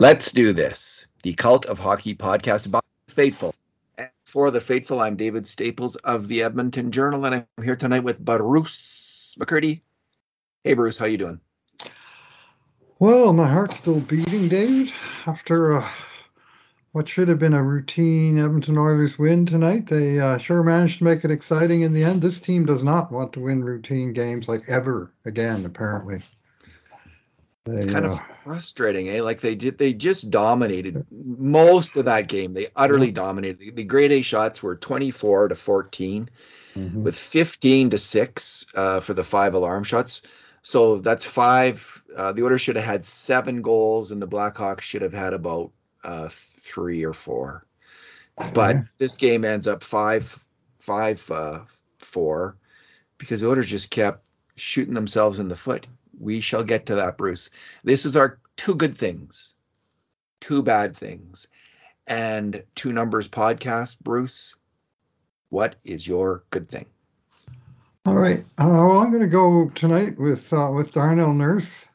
Let's do this. The Cult of Hockey podcast about the faithful. And for the faithful, I'm David Staples of the Edmonton Journal, and I'm here tonight with Bruce McCurdy. Hey, Bruce, how you doing? Well, my heart's still beating, David. After uh, what should have been a routine Edmonton Oilers win tonight, they uh, sure managed to make it exciting in the end. This team does not want to win routine games like ever again, apparently. It's kind of frustrating, eh? Like they did, they just dominated most of that game. They utterly yeah. dominated. The grade A shots were 24 to 14, mm-hmm. with 15 to six uh, for the five alarm shots. So that's five. Uh, the order should have had seven goals, and the Blackhawks should have had about uh, three or four. But this game ends up five, five, uh, four, because the Oilers just kept shooting themselves in the foot. We shall get to that, Bruce. This is our two good things, two bad things, and two numbers podcast. Bruce, what is your good thing? All right. Uh, well, I'm going to go tonight with uh, with Darnell Nurse,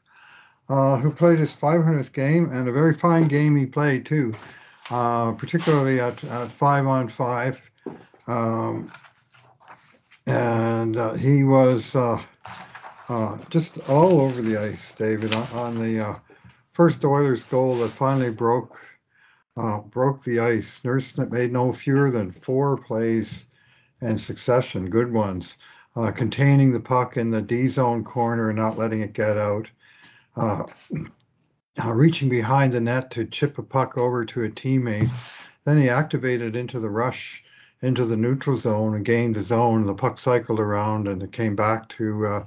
uh, who played his 500th game and a very fine game he played too, uh, particularly at, at five on five. Um, and uh, he was uh, just all over the ice, David, on, the first Oilers goal that finally broke broke the ice. Nurse made no fewer than four plays in succession, good ones uh, containing the puck in the D zone corner and not letting it get out, uh, uh, reaching behind the net to chip a puck over to a teammate. Then he activated into the rush into the neutral zone and gained the zone. The puck cycled around and it came back to uh,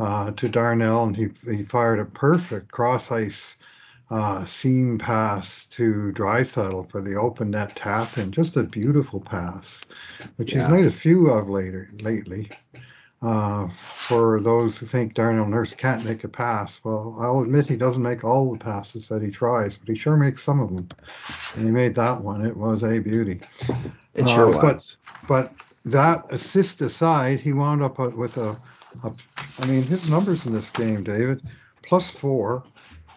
uh, to Darnell, and he he fired a perfect cross ice uh, seam pass to Draisaitl for the open net tap in. Just a beautiful pass, which yeah. he's made a few of later lately. Uh, for those who think Darnell Nurse can't make a pass, well, I'll admit he doesn't make all the passes that he tries, but he sure makes some of them. And he made that one. It was a beauty. It sure uh, was. But, but that assist aside, he wound up with a, I mean, his numbers in this game, David, plus four,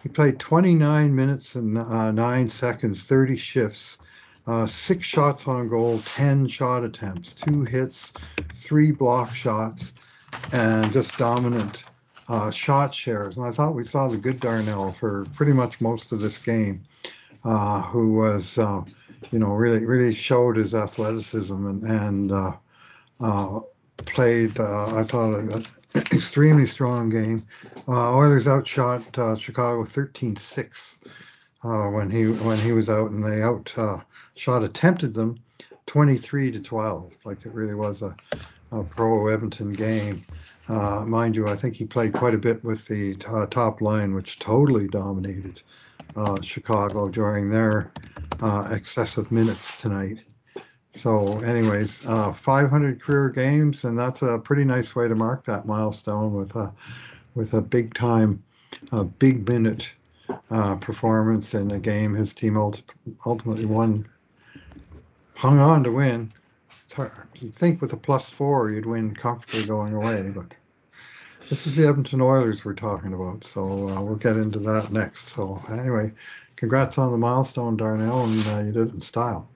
he played 29 minutes and uh, nine seconds, 30 shifts, uh, six shots on goal, 10 shot attempts, two hits, three block shots, and just dominant uh, shot shares. And I thought we saw the good Darnell for pretty much most of this game, uh, who was, uh, you know, really, really showed his athleticism and, and uh, uh, played, I thought, an extremely strong game. Uh, Oilers outshot uh, Chicago 13-6 uh, when he when he was out, and they outshot uh, attempted them 23 to 12. Like it really was a, a pro Edmonton game. Mind you, I think he played quite a bit with the uh, top line, which totally dominated Chicago during their excessive minutes tonight. So, anyways, uh, 500 career games, and that's a pretty nice way to mark that milestone with a with a big time, a big minute uh, performance in a game. His team ultimately won, hung on to win. You'd think with a plus four you'd win comfortably going away, but this is the Edmonton Oilers we're talking about, so uh, we'll get into that next. So anyway, congrats on the milestone, Darnell, and uh, you did it in style.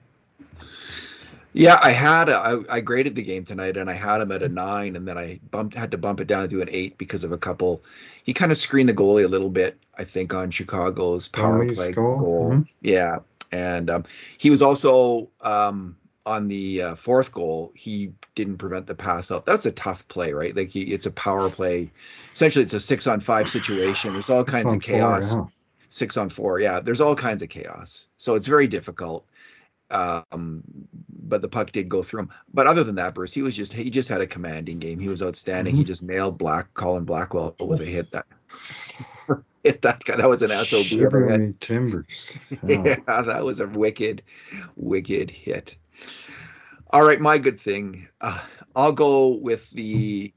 Yeah, I had a, I, I graded the game tonight, and I had him at a nine, and then I bumped had to bump it down to an eight because of a couple. He kind of screened the goalie a little bit, I think, on Chicago's power oh, play goal. goal. Mm-hmm. Yeah, and um, he was also um, on the uh, fourth goal. He didn't prevent the pass out. That's a tough play, right? Like he, it's a power play. Essentially, it's a six on five situation. There's all kinds of chaos. Four, yeah. Six on four, yeah. There's all kinds of chaos, so it's very difficult. Um, but the puck did go through him. But other than that, Bruce, he was just he just had a commanding game. He was outstanding. Mm-hmm. He just nailed Black Colin Blackwell with a hit that hit that guy. That was an SOB. Shivering timbers. Oh. yeah, that was a wicked, wicked hit. All right, my good thing. Uh, I'll go with the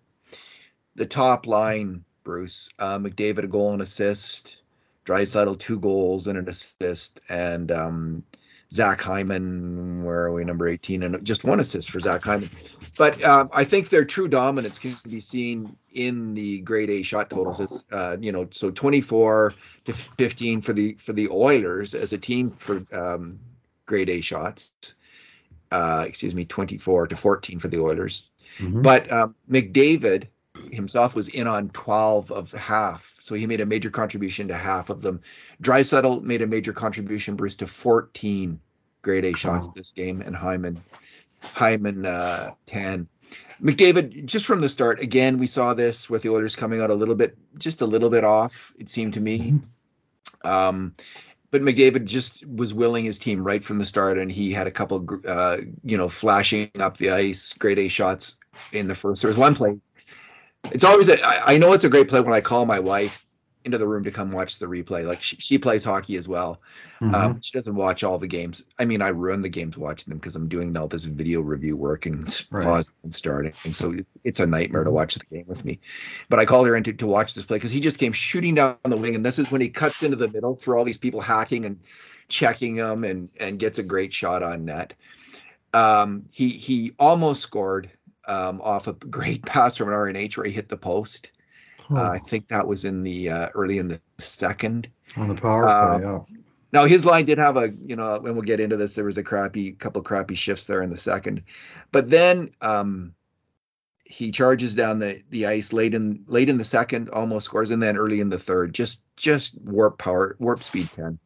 the top line, Bruce. Uh, McDavid a goal and assist. Draisaitl two goals and an assist, and um, Zach Hyman, where are we, number 18, and just one assist for Zach Hyman. But um, I think their true dominance can be seen in the grade A shot totals. It's, uh, you know, so 24 to 15 for the for the Oilers as a team for um, grade A shots. Uh, excuse me, 24 to 14 for the Oilers. Mm-hmm. But um, McDavid himself was in on 12 of half. So he made a major contribution to half of them. Draisaitl made a major contribution, Bruce, to 14 grade A shots oh. this game, and Hyman, Hyman uh, 10. McDavid, just from the start, again, we saw this with the Oilers coming out a little bit, just a little bit off, it seemed to me. Mm-hmm. Um, but McDavid just was willing his team right from the start, and he had a couple, uh, you know, flashing up the ice, grade A shots in the first. There was one play it's always a, I, know it's a great play when I call my wife into the room to come watch the replay. Like she, she plays hockey as well. Mm-hmm. Um, she doesn't watch all the games. I mean, I ruin the games watching them because I'm doing all this video review work and right. and starting. So it's a nightmare to watch the game with me. But I called her in to, to watch this play because he just came shooting down the wing, and this is when he cuts into the middle for all these people hacking and checking him, and and gets a great shot on net. Um, he he almost scored um, off a great pass from an RNH where he hit the post. Uh, I think that was in the uh, early in the second. On the power play, um, yeah. Now his line did have a, you know, when we'll get into this, there was a crappy couple crappy shifts there in the second, but then um, he charges down the the ice late in late in the second, almost scores, and then early in the third, just just warp power, warp speed ten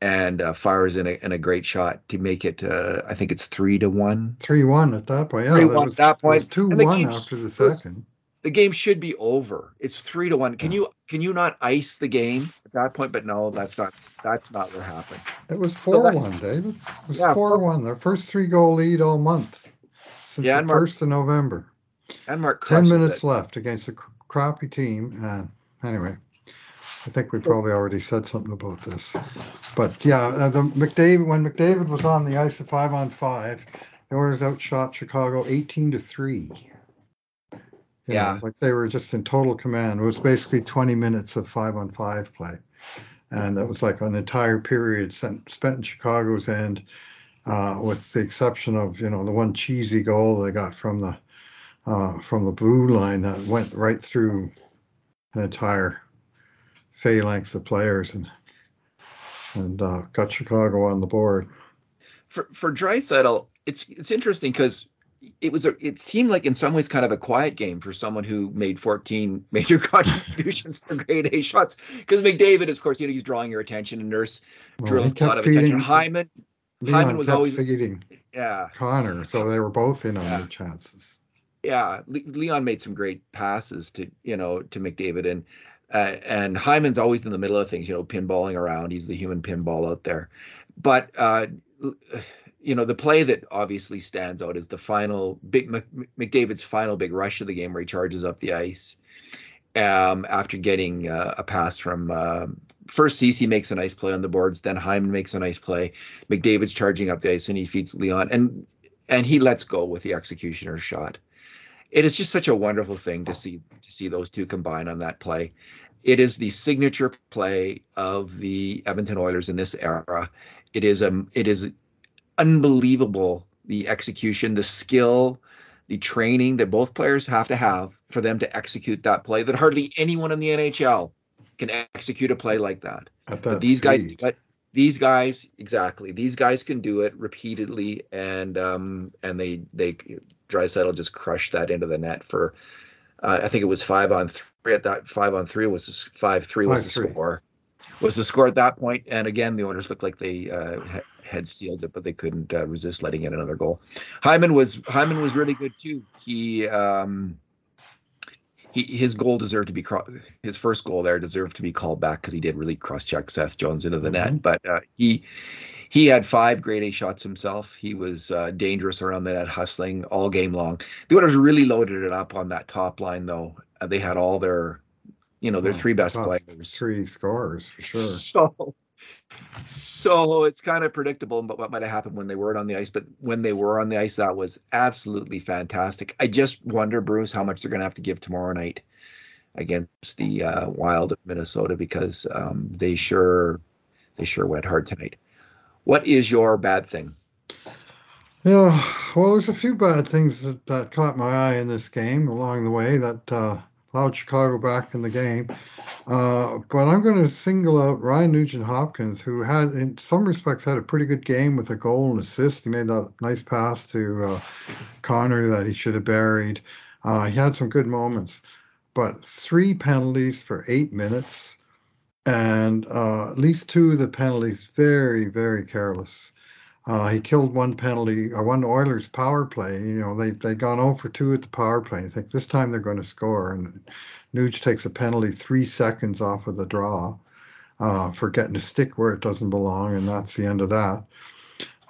and uh, fires in a, in a great shot to make it. Uh, I think it's three to one. Three one at that point. Yeah, three one at that point. Two one after the second. The game should be over. It's three to one. Can yeah. you can you not ice the game at that point? But no, that's not that's not what happened. It was four so that, one, David. It was yeah, four one. Their first three goal lead all month since yeah, the Mark, first of November. And Mark ten minutes it. left against a crappy team. And anyway. I think we probably already said something about this, but yeah, uh, the McDavid when McDavid was on the ice at five on five, the Oilers outshot Chicago eighteen to three. You yeah, know, like they were just in total command. It was basically twenty minutes of five on five play, and it was like an entire period spent, spent in Chicago's end, uh, with the exception of you know the one cheesy goal they got from the uh, from the blue line that went right through an entire phalanx of players and and uh, got Chicago on the board. For for Draisaitl, it's it's interesting because it was a, it seemed like in some ways kind of a quiet game for someone who made 14 major contributions to grade A shots. Because McDavid, of course, you know, he's drawing your attention, and Nurse well, drew a lot of attention. Hyman, Leon Hyman was always feeding yeah Connor, so they were both in on yeah. their chances. Yeah, Leon made some great passes to you know to McDavid, and uh, and Hyman's always in the middle of things, you know, pinballing around. He's the human pinball out there. But uh, you know, the play that obviously stands out is the final big McDavid's final big rush of the game where he charges up the ice um, after getting uh, a pass from uh, first Ceci makes a nice play on the boards, then Hyman makes a nice play. McDavid's charging up the ice and he feeds Leon and and he lets go with the executioner's shot it is just such a wonderful thing to see to see those two combine on that play. It is the signature play of the Edmonton Oilers in this era. It is a it is unbelievable the execution, the skill, the training that both players have to have for them to execute that play that hardly anyone in the NHL can execute a play like that. But these guys but these guys exactly these guys can do it repeatedly and um and they they Draisaitl just crushed that into the net for uh, I think it was five on three at that five on three was five three was five, the three. score was the score at that point and again the owners looked like they uh, had sealed it but they couldn't uh, resist letting in another goal. Hyman was Hyman was really good too. He um he, his goal deserved to be his first goal there deserved to be called back because he did really cross check Seth Jones into the mm-hmm. net. But uh, he he had five grade A shots himself. He was uh, dangerous around the net, hustling all game long. The Oilers really loaded it up on that top line, though. Uh, they had all their, you know, their oh, three best players. Three scores, for sure. So, so it's kind of predictable but what might have happened when they weren't on the ice. But when they were on the ice, that was absolutely fantastic. I just wonder, Bruce, how much they're going to have to give tomorrow night against the uh, Wild of Minnesota because um, they sure they sure went hard tonight. What is your bad thing? Yeah, well, there's a few bad things that, that caught my eye in this game along the way that uh, allowed Chicago back in the game. Uh, but I'm going to single out Ryan Nugent Hopkins, who had, in some respects, had a pretty good game with a goal and assist. He made that nice pass to uh, Connor that he should have buried. Uh, he had some good moments, but three penalties for eight minutes, and uh, at least two of the penalties very, very careless. Uh, he killed one penalty, uh, one Oilers power play. You know, they they'd gone 0 for 2 at the power play. I think this time they're going to score. And Nuge takes a penalty three seconds off of the draw uh, for getting a stick where it doesn't belong, and that's the end of that.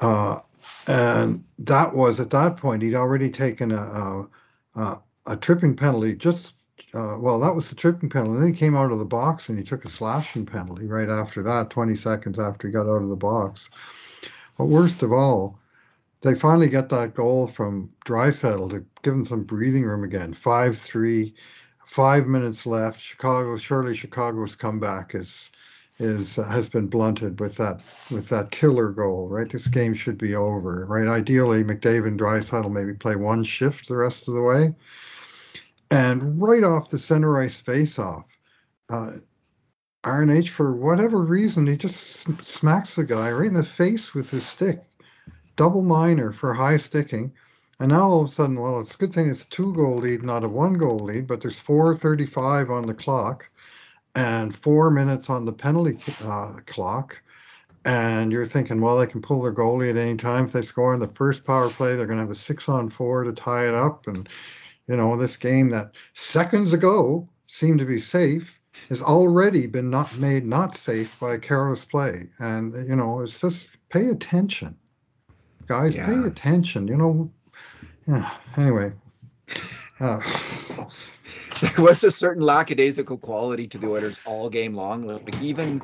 Uh, and that was at that point he'd already taken a a, a tripping penalty. Just uh, well, that was the tripping penalty. Then he came out of the box and he took a slashing penalty right after that, 20 seconds after he got out of the box. But worst of all, they finally get that goal from Draisaitl to give them some breathing room again. Five three, five minutes left. Chicago, surely Chicago's comeback is is uh, has been blunted with that with that killer goal. Right, this game should be over. Right, ideally McDavid and Draisaitl maybe play one shift the rest of the way. And right off the center ice faceoff, uh, RNH, for whatever reason, he just smacks the guy right in the face with his stick. Double minor for high sticking. And now all of a sudden, well, it's a good thing it's a two goal lead, not a one goal lead, but there's 4.35 on the clock and four minutes on the penalty uh, clock. And you're thinking, well, they can pull their goalie at any time. If they score in the first power play, they're going to have a six on four to tie it up. And, you know, this game that seconds ago seemed to be safe has already been not made not safe by careless play. And you know, it's just pay attention, guys. Yeah. Pay attention. You know. Yeah. Anyway. Uh, there was a certain lackadaisical quality to the Oilers all game long. Like even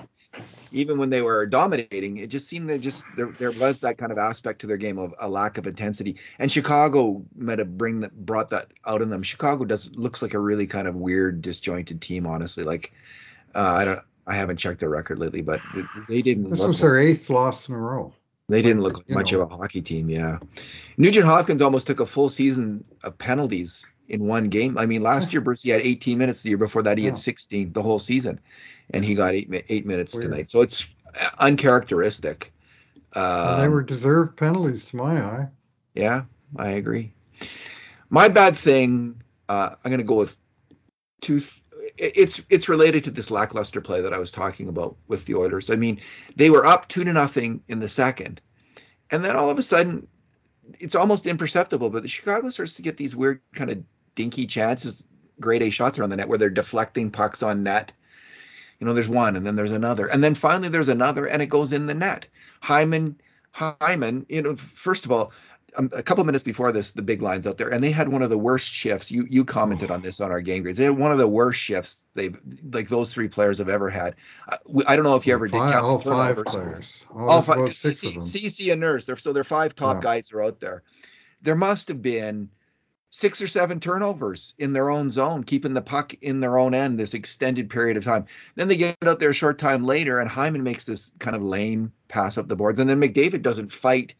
even when they were dominating, it just seemed that just there, there was that kind of aspect to their game of a lack of intensity. And Chicago might have bring that brought that out in them. Chicago does looks like a really kind of weird, disjointed team, honestly. Like uh, I don't I haven't checked their record lately, but they didn't. This was their eighth loss in a row. They didn't look like much know. of a hockey team, yeah. Nugent Hopkins almost took a full season of penalties in one game. I mean, last year Bruce he had 18 minutes. The year before that he yeah. had 16 the whole season and he got eight eight minutes Weird. tonight. So it's uncharacteristic. Uh, they were deserved penalties to my eye. Yeah, I agree. My bad thing. Uh, I'm going to go with two. Th- it's it's related to this lackluster play that I was talking about with the Oilers. I mean, they were up two to nothing in the second, and then all of a sudden, it's almost imperceptible. But the Chicago starts to get these weird kind of dinky chances, grade A shots around the net where they're deflecting pucks on net you know, there's one and then there's another. And then finally there's another and it goes in the net. Hyman, Hyman, you know, first of all, um, a couple minutes before this, the big lines out there, and they had one of the worst shifts. You you commented on this on our game grades. They had one of the worst shifts they've like those three players have ever had. Uh, I don't know if you ever five, did count all five players. All, all five, six Ceci, of them. Ceci and Nurse. They're, so they're five top yeah. guys are out there. There must have been six or seven turnovers in their own zone, keeping the puck in their own end this extended period of time. Then they get out there a short time later, and Hyman makes this kind of lame pass up the boards. And then McDavid doesn't fight.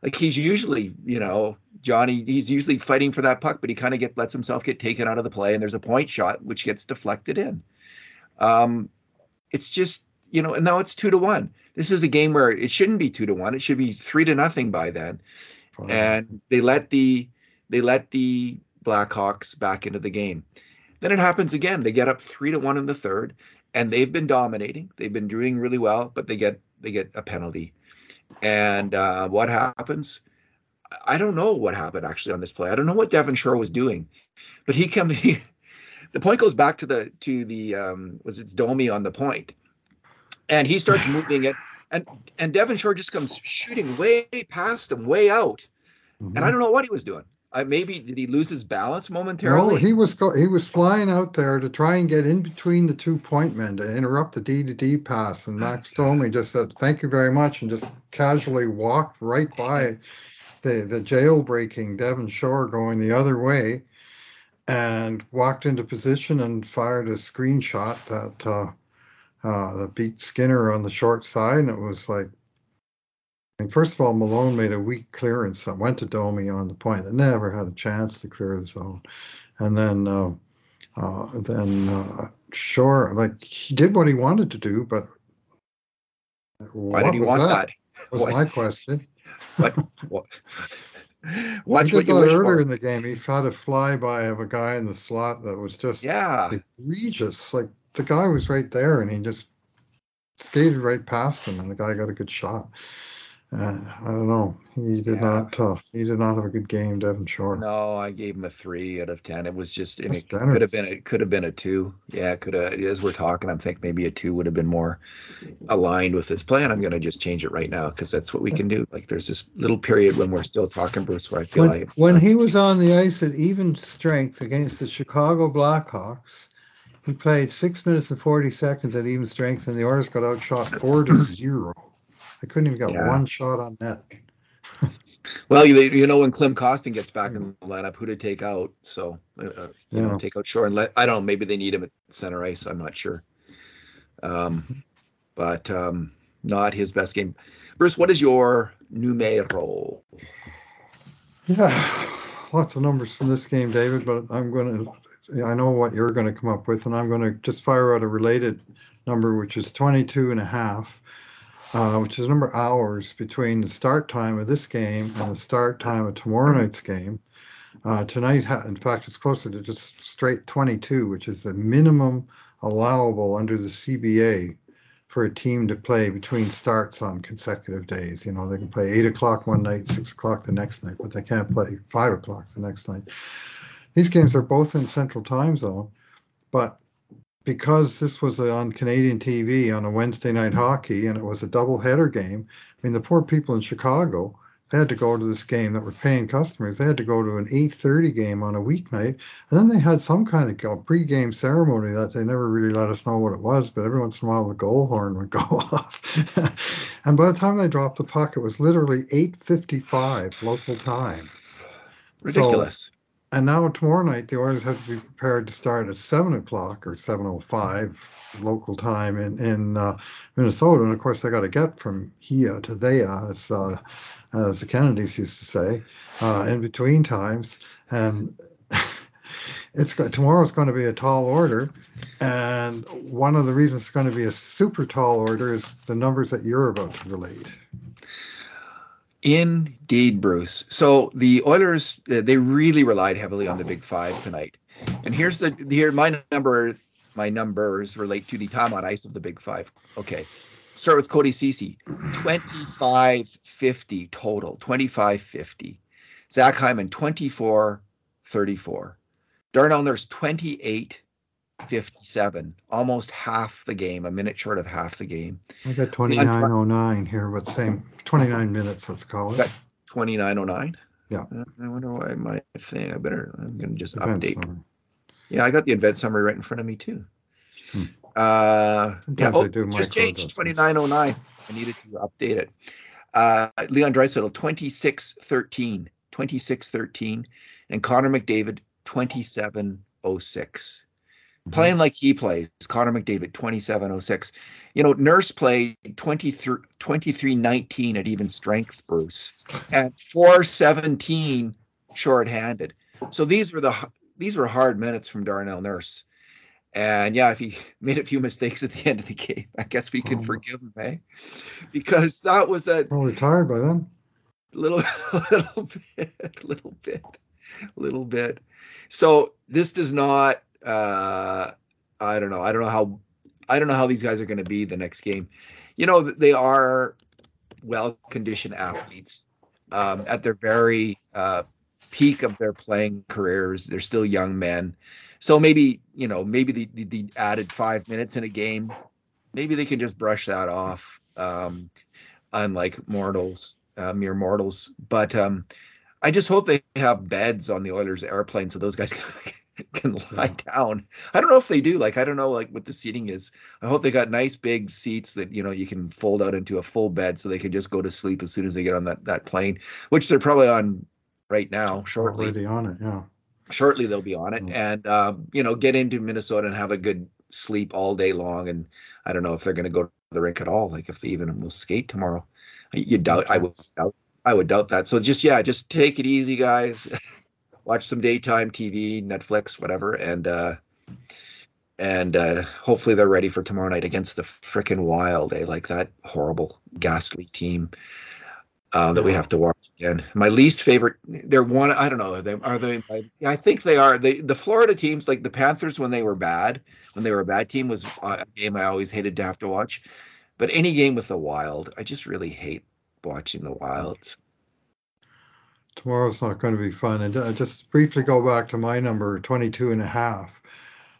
Like he's usually, you know, Johnny, he's usually fighting for that puck, but he kind of get lets himself get taken out of the play, and there's a point shot which gets deflected in. Um, it's just, you know, and now it's two to one. This is a game where it shouldn't be two to one. It should be three to nothing by then. And they let the they let the Blackhawks back into the game. Then it happens again. They get up three to one in the third, and they've been dominating. They've been doing really well, but they get they get a penalty. And uh, what happens? I don't know what happened actually on this play. I don't know what Devin Shore was doing, but he comes. He, the point goes back to the to the um, was it Domi on the point, and he starts moving it, and and Devin Shore just comes shooting way past him, way out, mm-hmm. and I don't know what he was doing. Uh, maybe did he lose his balance momentarily? No, he was go- he was flying out there to try and get in between the two point men to interrupt the D to D pass, and Max Domi just said thank you very much and just casually walked right by the the jailbreaking Devin Shore going the other way, and walked into position and fired a screenshot that uh, uh, that beat Skinner on the short side, and it was like I mean, first of all, Malone made a weak clearance that went to Domi on the point that never had a chance to clear the zone, and then uh, uh, then uh, Shore like he did what he wanted to do, but why did he want that? that? Was what? my question. What? what? Watch what you wish earlier for. in the game. He had a flyby of a guy in the slot that was just yeah egregious. Like the guy was right there, and he just skated right past him, and the guy got a good shot. Uh, I don't know. He did yeah. not. Uh, he did not have a good game, Devin Shore. No, I gave him a three out of ten. It was just. It could have been. It could have been a two. Yeah, could have. As we're talking, I'm thinking maybe a two would have been more aligned with his plan. I'm going to just change it right now because that's what we can do. Like, there's this little period when we're still talking, Bruce, where I feel when, like when he was on the ice at even strength against the Chicago Blackhawks, he played six minutes and 40 seconds at even strength, and the Oilers got outshot four to zero. I couldn't even get yeah. one shot on net. well, you, you know when Klim Kostin gets back in the lineup, who to take out? So uh, uh you yeah. know, take out Shore and let. I don't know. Maybe they need him at center ice. I'm not sure. Um, but um, not his best game. Bruce, what is your numero? Yeah, lots of numbers from this game, David. But I'm going to. I know what you're going to come up with, and I'm going to just fire out a related number, which is 22 and a half uh, which is a number of hours between the start time of this game and the start time of tomorrow night's game. Uh, tonight, in fact, it's closer to just straight 22, which is the minimum allowable under the CBA for a team to play between starts on consecutive days. You know, they can play 8 o'clock one night, 6 o'clock the next night, but they can't play 5 o'clock the next night. These games are both in Central Time Zone, but because this was on Canadian TV on a Wednesday night hockey and it was a double header game, I mean the poor people in Chicago they had to go to this game that were paying customers. They had to go to an 8:30 game on a weeknight, and then they had some kind of pre-game ceremony that they never really let us know what it was. But every once in a while, the goal horn would go off, and by the time they dropped the puck, it was literally 8:55 local time. Ridiculous. So, and now tomorrow night, the Oilers have to be prepared to start at seven o'clock or seven o five local time in in uh, Minnesota, and of course they got to get from here to there, as uh, as the Kennedys used to say, uh, in between times, and. it's tomorrow's going to be a tall order, and one of the reasons it's going to be a super tall order is the numbers that you're about to relate. Indeed, Bruce. So the Oilers uh, they really relied heavily on the Big Five tonight, and here's the here my number my numbers relate to the time on ice of the Big Five. Okay, start with Cody Ceci, 25-50 total, 25-50. Zach Hyman 24-34. Darnell Nurse 28 57, almost half the game, a minute short of half the game. I got 2909 here, but same 29 minutes, let's call it. 2909? Yeah. Uh, I wonder why my thing, I better, I'm going to just event update. Summary. Yeah, I got the event summary right in front of me too. Hmm. Uh, yeah, oh, just changed 2909. I needed to update it. Uh, Leon Draisaitl 26 13, 26 13, and Connor McDavid 27 06 playing mm-hmm. like he plays. Connor McDavid, 2706. You know, Nurse played 23, 2319 at even strength, Bruce, and 417 shorthanded. So these were the these were hard minutes from Darnell Nurse. And yeah, if he made a few mistakes at the end of the game, I guess we can oh. forgive him, eh? Because that was a well retired by then. Little little bit, little bit, little bit. So this does not uh, I don't know. I don't know how. I don't know how these guys are going to be the next game. You know, they are well-conditioned athletes um, at their very uh, peak of their playing careers. They're still young men, so maybe you know, maybe the, the, the added five minutes in a game, maybe they can just brush that off. Um, unlike mortals, uh, mere mortals, but um, I just hope they have beds on the Oilers airplane so those guys can lie down. I don't know if they do. Like I don't know like what the seating is. I hope they got nice big seats that you know you can fold out into a full bed so they can just go to sleep as soon as they get on that that plane, which they're probably on right now. Shortly, already on it, yeah. Shortly they'll be on it, and um, you know get into Minnesota and have a good sleep all day long. And I don't know if they're going to go to the rink at all. Like if they even will skate tomorrow. You doubt I would doubt I would doubt that. So just yeah, just take it easy, guys. Watch some daytime TV, Netflix, whatever, and uh, and uh, hopefully they're ready for tomorrow night against the freaking Wild. Eh? Like that horrible, ghastly team uh, that we have to watch again. My least favorite, they're one. I don't know. Are they? Are they I think they are. They, the Florida teams, like the Panthers, when they were bad, when they were a bad team, was a game I always hated to have to watch. But any game with the Wild, I just really hate watching the Wilds. Tomorrow's not going to be fun. And uh, just briefly go back to my number 22 and a half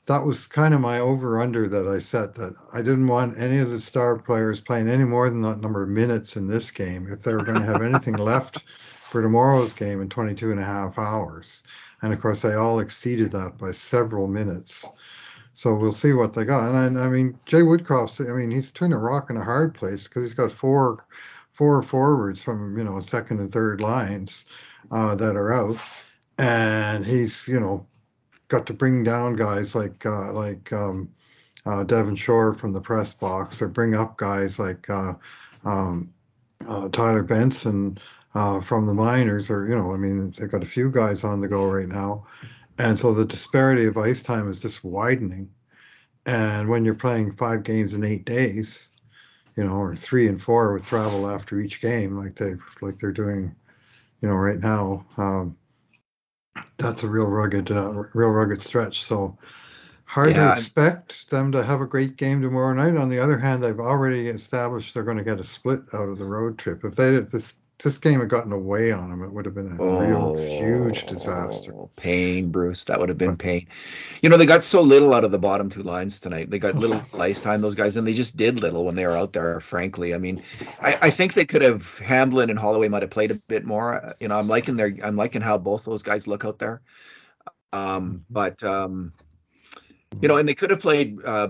that was kind of my over under that I set that I didn't want any of the star players playing any more than that number of minutes in this game if they were going to have anything left for tomorrow's game in 22 and a half hours. And of course, they all exceeded that by several minutes. So we'll see what they got. And I, I mean, Jay Woodcroft, I mean, he's turned a rock in a hard place because he's got four four forwards from, you know, second and third lines uh, that are out. And he's, you know, got to bring down guys like uh, like um, uh, Devin Shore from the press box, or bring up guys like uh, um, uh, Tyler Benson uh, from the minors, or you know, I mean, they've got a few guys on the go right now, and so the disparity of ice time is just widening. And when you're playing five games in eight days, you know, or three and four with travel after each game, like they like they're doing, you know, right now. Um, that's a real rugged, uh, real rugged stretch. So hard yeah, to expect them to have a great game tomorrow night. On the other hand, they've already established they're going to get a split out of the road trip. If they if this this game had gotten away on him, it would have been a oh, real huge disaster. Pain, Bruce. That would have been pain. You know, they got so little out of the bottom two lines tonight. They got little ice time, those guys, and they just did little when they were out there, frankly. I mean, I, I think they could have Hamblin and Holloway might have played a bit more. You know, I'm liking their I'm liking how both those guys look out there. Um, mm-hmm. but um, you know, and they could have played uh,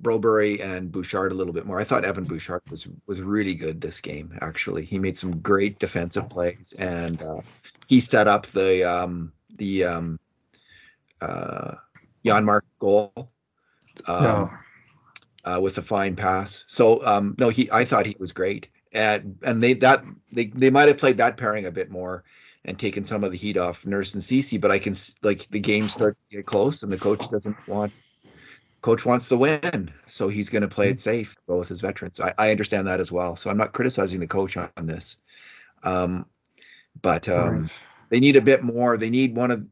Broberg and Bouchard a little bit more. I thought Evan Bouchard was was really good this game. Actually, he made some great defensive plays, and uh, he set up the um, the um, uh, Janmark goal um, uh, with a fine pass. So um, no, he I thought he was great, and and they that they they might have played that pairing a bit more and taken some of the heat off Nurse and Ceci, but I can like the game starts to get close, and the coach doesn't want coach wants to win, so he's going to play it safe, go with his veterans. I, I, understand that as well. So I'm not criticizing the coach on, on this, um, but um, they need a bit more. They need one of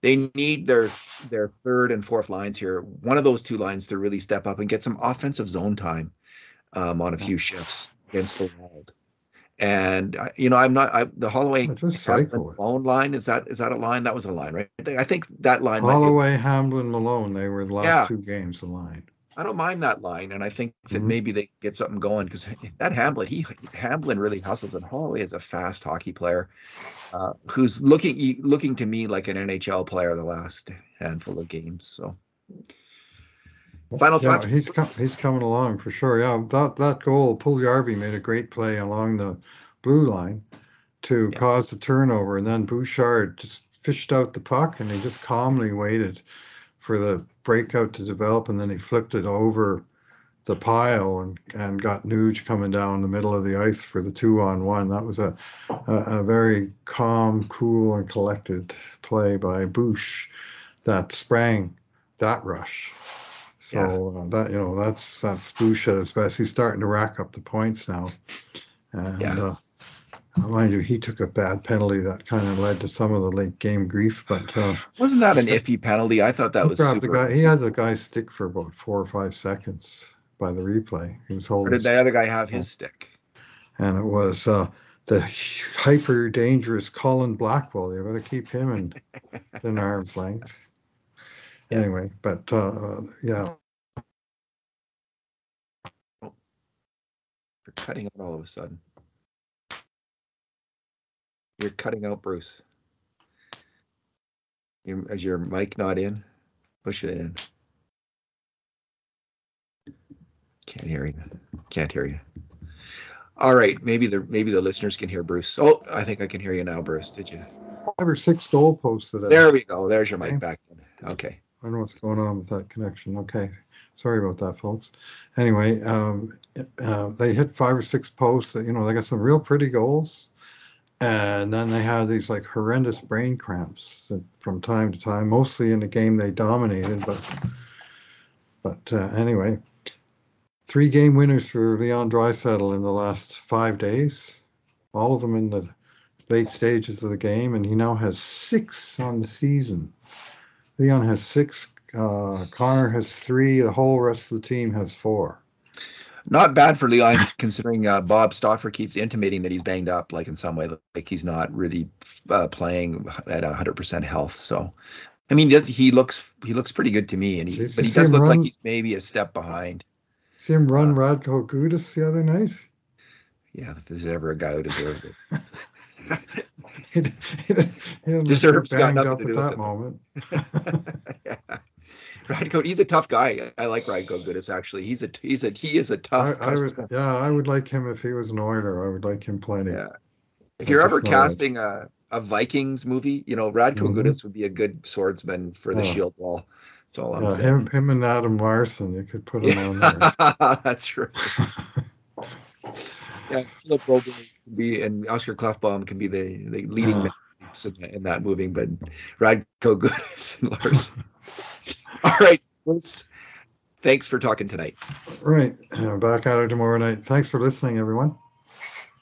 they need their their third and fourth lines here. One of those two lines to really step up and get some offensive zone time um, on a few shifts against the Wild. And you know, I'm not I, the Holloway Malone line. Is that is that a line? That was a line, right? I think that line. Holloway, Hamblin Malone. They were the last yeah. two games aligned. I don't mind that line, and I think that mm-hmm. maybe they get something going because that Hamblin, he Hamblin really hustles, and Holloway is a fast hockey player uh, who's looking looking to me like an NHL player the last handful of games. So Final yeah, thoughts. He's com- he's coming along for sure. Yeah, that that goal, Puljujarvi made a great play along the blue line to yeah. cause the turnover, and then Bouchard just fished out the puck, and he just calmly waited for the breakout to develop, and then he flipped it over the pile and and got Nuge coming down the middle of the ice for the two on one. That was a a, a very calm, cool, and collected play by Bush that sprang that rush. So yeah. uh, that you know that's that's Bush at his best. He's starting to rack up the points now, and yeah. uh, mind you, he took a bad penalty that kind of led to some of the late game grief. But uh, wasn't that an iffy penalty? I thought that was super. The guy, he had the guy stick for about four or five seconds by the replay. He was holding. Or did the other guy have his stick? And it was uh, the hyper dangerous Colin Blackwell. You better keep him in, in arm's length anyway, but uh, yeah. You're cutting out all of a sudden. You're cutting out, Bruce. is your mic not in? Push it in. Can't hear you. Can't hear you. All right, maybe the maybe the listeners can hear Bruce. Oh, I think I can hear you now, Bruce. Did you? Five or six goalposts today. There we go. There's your mic back. Okay. I don't know what's going on with that connection. Okay. Sorry about that, folks. Anyway, um, uh, they hit five or six posts. You know, they got some real pretty goals, and then they had these like horrendous brain cramps from time to time. Mostly in the game they dominated, but but uh, anyway, three game winners for Leon Draisaitl in the last five days. All of them in the late stages of the game, and he now has six on the season. Leon has six. Uh, Connor has three. The whole rest of the team has four. Not bad for Leon, considering uh, Bob Stauffer keeps intimating that he's banged up, like in some way, like he's not really uh, playing at 100% health. So, I mean, does, he looks he looks pretty good to me, and he, but he does look run, like he's maybe a step behind. See him run uh, Radko Gudas the other night. Yeah, if there's ever a guy who deserved it. Deserves got nothing to do at with that moment. yeah. Radko, he's a tough guy. I like Radko Gudas actually. He's a he's a he is a tough. I, I would, yeah, I would like him if he was an Oiler. I would like him plenty. Yeah. If you're ever casting a, a Vikings movie, you know Radko mm-hmm. Gudas would be a good swordsman for the yeah. shield wall. That's all I'm yeah, saying. Him, him and Adam Larsson, you could put him on there. That's right. Yeah, Philip Rogan can be and Oscar Klefbom can be the, the leading uh. in, in, that movie, but Radko Gudas and Lars. All right, Thanks for talking tonight. Right. Back at it tomorrow night. Thanks for listening, everyone.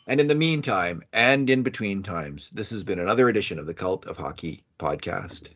And in the meantime, and in between times, this has been another edition of the Cult of Hockey podcast.